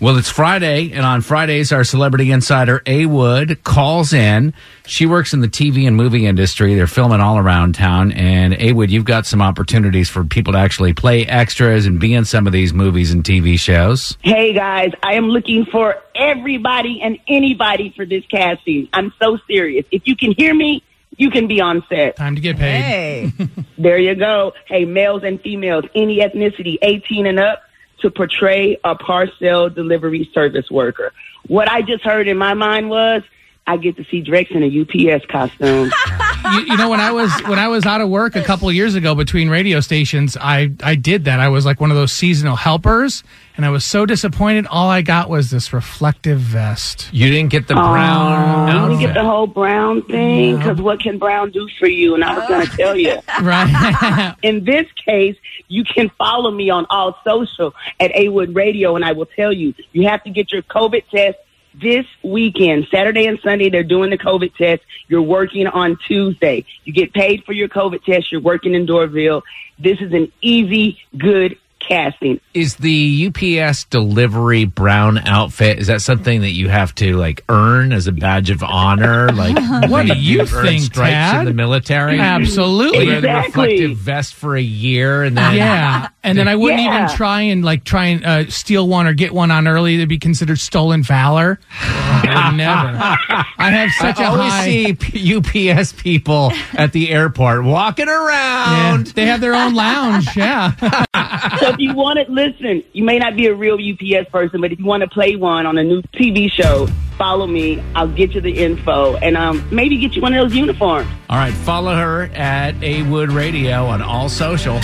Well, it's Friday, and on Fridays, our celebrity insider A Wood calls in. She works in the TV and movie industry. They're filming all around town. And A Wood, you've got some opportunities for people to actually play extras and be in some of these movies and TV shows. Hey guys, I am looking for everybody and anybody for this casting. I'm so serious. If you can hear me, you can be on set. Time to get paid. Hey. There you go. Hey, males and females, any ethnicity, 18 and up, to portray a parcel delivery service worker. What I just heard in my mind was, I get to see Drex in a UPS costume. you, you know when I was when I was out of work a couple of years ago between radio stations, I I did that. I was like one of those seasonal helpers, and I was so disappointed. All I got was this reflective vest. You didn't get the brown I didn't get the whole brown thing because what can brown do for you? And I was going to tell you. Right. In this case, you can follow me on all social at Awood Radio, and I will tell you, you have to get your COVID test this weekend. Saturday and Sunday, they're doing the COVID test. You're working on Tuesday. You get paid for your COVID test. You're working in Doraville. This is an easy, good casting. Is the UPS delivery brown outfit, is that something that you have to like earn as a badge of honor? Like, What do you think, stripes Tad? in the military? Absolutely. Wear the Exactly. reflective vest for a year and then Yeah, and then I wouldn't Yeah. even try and like try and uh, steal one or get one on early. It'd be considered stolen valor. I never. I have such I a always high. see P- UPS people at the airport walking Yeah, around. they have their own lounge. Yeah. So if you want to listen, you may not be a real UPS person, but if you want to play one on a new TV show, follow me. I'll get you the info and um, maybe get you one of those uniforms. All right, follow her at A Wood Radio on all social.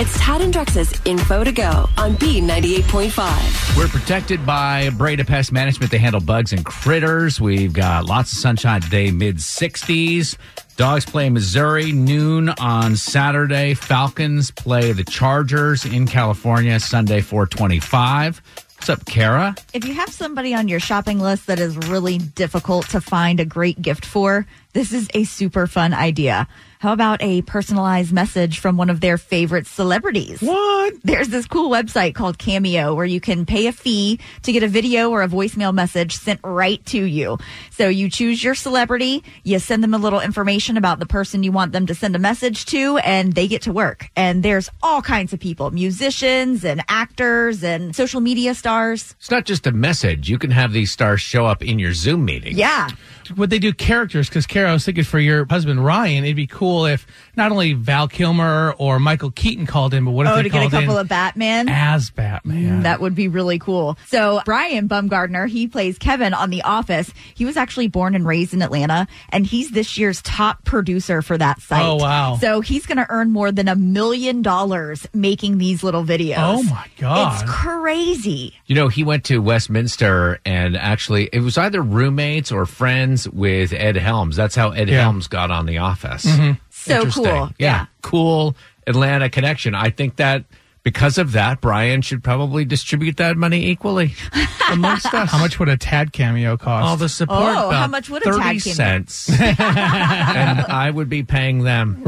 It's Tad and Drex's Info to Go on B98.5. We're protected by Breda Pest Management. They handle bugs and critters. We've got lots of sunshine today, mid 60s. Dogs play Missouri, noon on Saturday. Falcons play the Chargers in California, Sunday, 425. What's up, Kara? If you have somebody on your shopping list that is really difficult to find a great gift for, this is a super fun idea. How about a personalized message from one of their favorite celebrities? What? There's this cool website called Cameo where you can pay a fee to get a video or a voicemail message sent right to you. So you choose your celebrity, you send them a little information about the person you want them to send a message to, and they get to work. And there's all kinds of people, musicians and actors and social media stars. It's not just a message. You can have these stars show up in your Zoom meeting. Yeah. Would they do characters? Because Kara, I was thinking for your husband Ryan, it'd be cool if not only Val Kilmer or Michael Keaton called in, but what if Oh, they to get a couple of Batman. as Batman? That would be really cool. So Brian Baumgartner, he plays Kevin on The Office. He was actually born and raised in Atlanta, and he's this year's top producer for that oh, site. Oh, wow. So he's going to earn more than a million dollars making these little videos. Oh, my God. It's crazy. You know, he went to Westminster and actually, it was either roommates or friends with Ed Helms. That's how Ed Yeah. Helms got on The Office. Mm-hmm. So cool. Yeah. Cool Atlanta connection. I think that because of that, Brian should probably distribute that money equally amongst us. How much would a Tad cameo cost? All the support. Oh, how much would a 30 tag cameo- cents. and I would be paying them.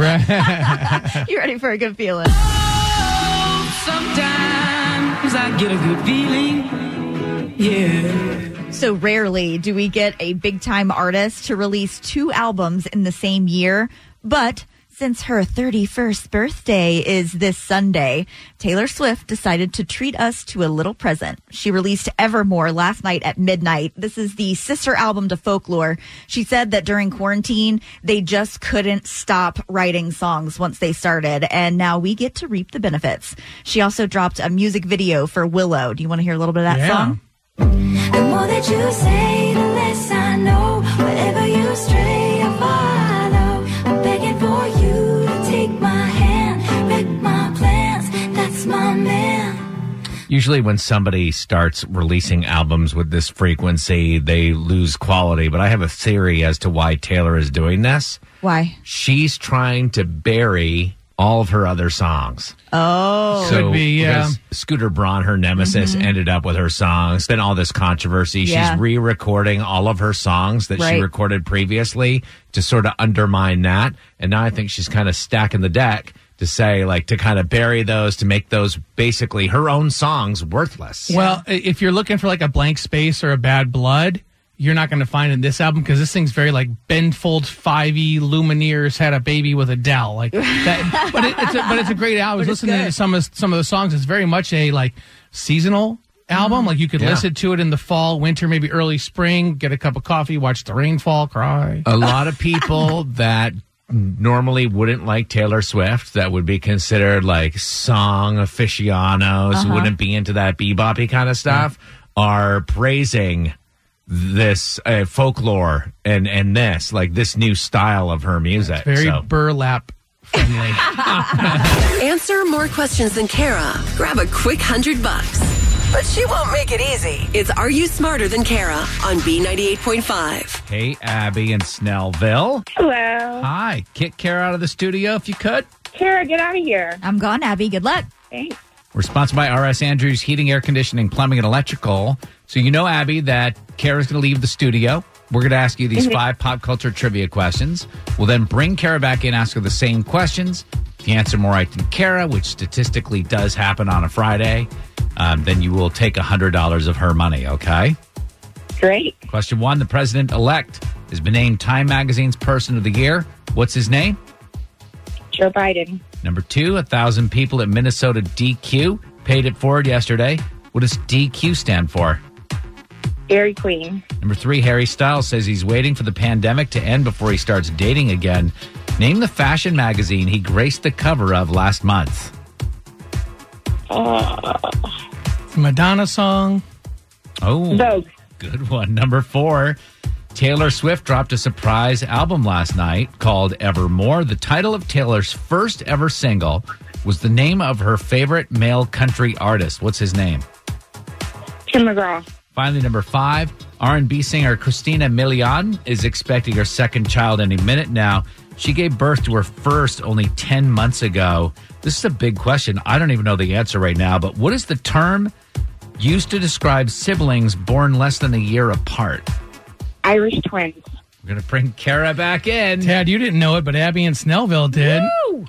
You ready for a good feeling? Oh, sometimes I get a good feeling. Yeah. So rarely do we get a big time artist to release two albums in the same year, but since her 31st birthday is this Sunday, Taylor Swift decided to treat us to a little present. She released Evermore last night at midnight. This is the sister album to Folklore. She said that during quarantine, they just couldn't stop writing songs once they started, and now we get to reap the benefits. She also dropped a music video for Willow. Do you want to hear a little bit of that Yeah. song? The more that you say, the less I know. Wherever you stray, I follow. I'm begging for you to take my hand, wreck my plans. That's my man. Usually, when somebody starts releasing albums with this frequency, they lose quality. But I have a theory as to why Taylor is doing this. Why? She's trying to bury all of her other songs. Oh. So, Could be, yeah. Scooter Braun, her nemesis, mm-hmm. ended up with her songs. Then all this controversy. Yeah. She's re-recording all of her songs that she recorded previously to sort of undermine that. And now I think she's kind of stacking the deck to say, like, to kind of bury those, to make those basically her own songs worthless. Well, if you're looking for like a blank space or a bad blood, you're not going to find in this album because this thing's very like Ben Folds Five E Lumineers had a baby with Adele like that. but it, it's a, but it's a great album. I was listening to some of some of the songs. It's very much a like seasonal album. Like you could Yeah. listen to it in the fall, winter, maybe early spring. Get a cup of coffee, watch the rainfall, cry. a lot of people that normally wouldn't like Taylor Swift, that would be considered like song aficionados, who wouldn't be into that beboppy kind of stuff, are praising this uh, folklore and and this like this new style of her music. Very So- burlap friendly. Answer more questions than Kara. Grab a quick hundred bucks. But she won't make it easy. It's Are You Smarter Than Kara on B98.5. Hey, Abby in Snellville. Hello. Hi, kick Kara out of the studio if you could. Kara, get out of here. I'm gone, Abby. Good luck. Thanks. We're sponsored by RS Andrews Heating, Air Conditioning, Plumbing, and Electrical. So you know, Abby, that Kara's going to leave the studio. We're going to ask you these five pop culture trivia questions. We'll then bring Kara back in, ask her the same questions. If you answer more right than Kara, which statistically does happen on a Friday, um, then you will take $100 of her money, okay? Great. Question one The president elect has been named Time Magazine's Person of the Year. What's his name? Joe Biden. Number two, a thousand people at Minnesota DQ paid it forward yesterday. What does DQ stand for? Dairy Queen. Number three, Harry Styles says he's waiting for the pandemic to end before he starts dating again. Name the fashion magazine he graced the cover of last month. Uh, Madonna song. Oh, Vogue. good one. Number four, Taylor Swift dropped a surprise album last night called Evermore. The title of Taylor's first ever single was the name of her favorite male country artist. What's his name? Tim McGraw. Finally, number five, R&B singer Christina Milian is expecting her second child any minute now. She gave birth to her first only 10 months ago. This is a big question. I don't even know the answer right now, but what is the term used to describe siblings born less than a year apart? Irish twins. We're going to bring Kara back in. Tad, you didn't know it, but Abby and Snellville did.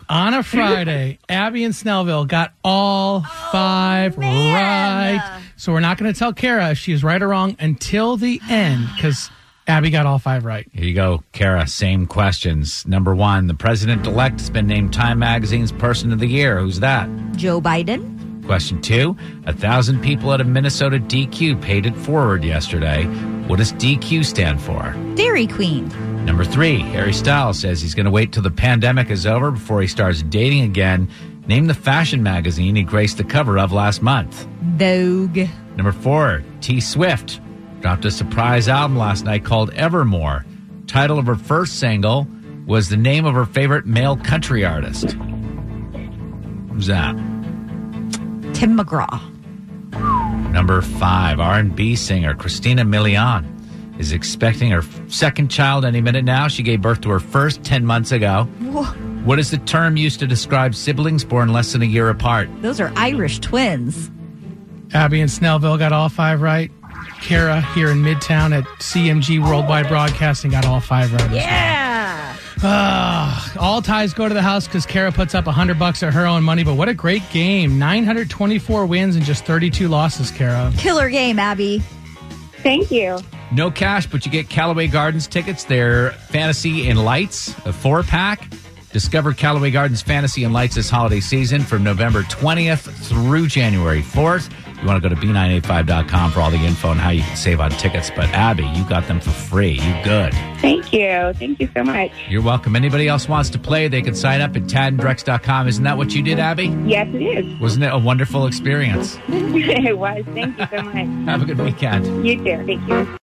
On a Friday, Abby and Snellville got all oh, five man. right. So we're not going to tell Kara if she is right or wrong until the end because Abby got all five right. Here you go, Kara. Same questions. Number one, the president elect has been named Time Magazine's Person of the Year. Who's that? Joe Biden. Question two A thousand people at a Minnesota DQ paid it forward yesterday. What does DQ stand for? Dairy Queen. Number three Harry Styles says he's going to wait till the pandemic is over before he starts dating again. Name the fashion magazine he graced the cover of last month. Vogue. Number four T Swift dropped a surprise album last night called Evermore. Title of her first single was the name of her favorite male country artist. Who's that? Tim McGraw. Number five, R&B singer Christina Milian is expecting her second child any minute now. She gave birth to her first 10 months ago. What is the term used to describe siblings born less than a year apart? Those are Irish twins. Abby and Snellville got all five right. Kara here in Midtown at CMG Worldwide Broadcasting got all five right. Yeah. Ah, all ties go to the house because Kara puts up 100 bucks of her own money. But what a great game. 924 wins and just 32 losses, Kara. Killer game, Abby. Thank you. No cash, but you get Callaway Gardens tickets. They're Fantasy In Lights, a four pack. Discover Callaway Gardens Fantasy In Lights this holiday season from November 20th through January 4th. You want to go to b985.com for all the info on how you can save on tickets. But Abby, you got them for free. You good. Thank you. Thank you so much. You're welcome. Anybody else wants to play, they can sign up at tadandrex.com. Isn't that what you did, Abby? Yes, it is. Wasn't it a wonderful experience? it was. Thank you so much. Have a good weekend. You too. Thank you.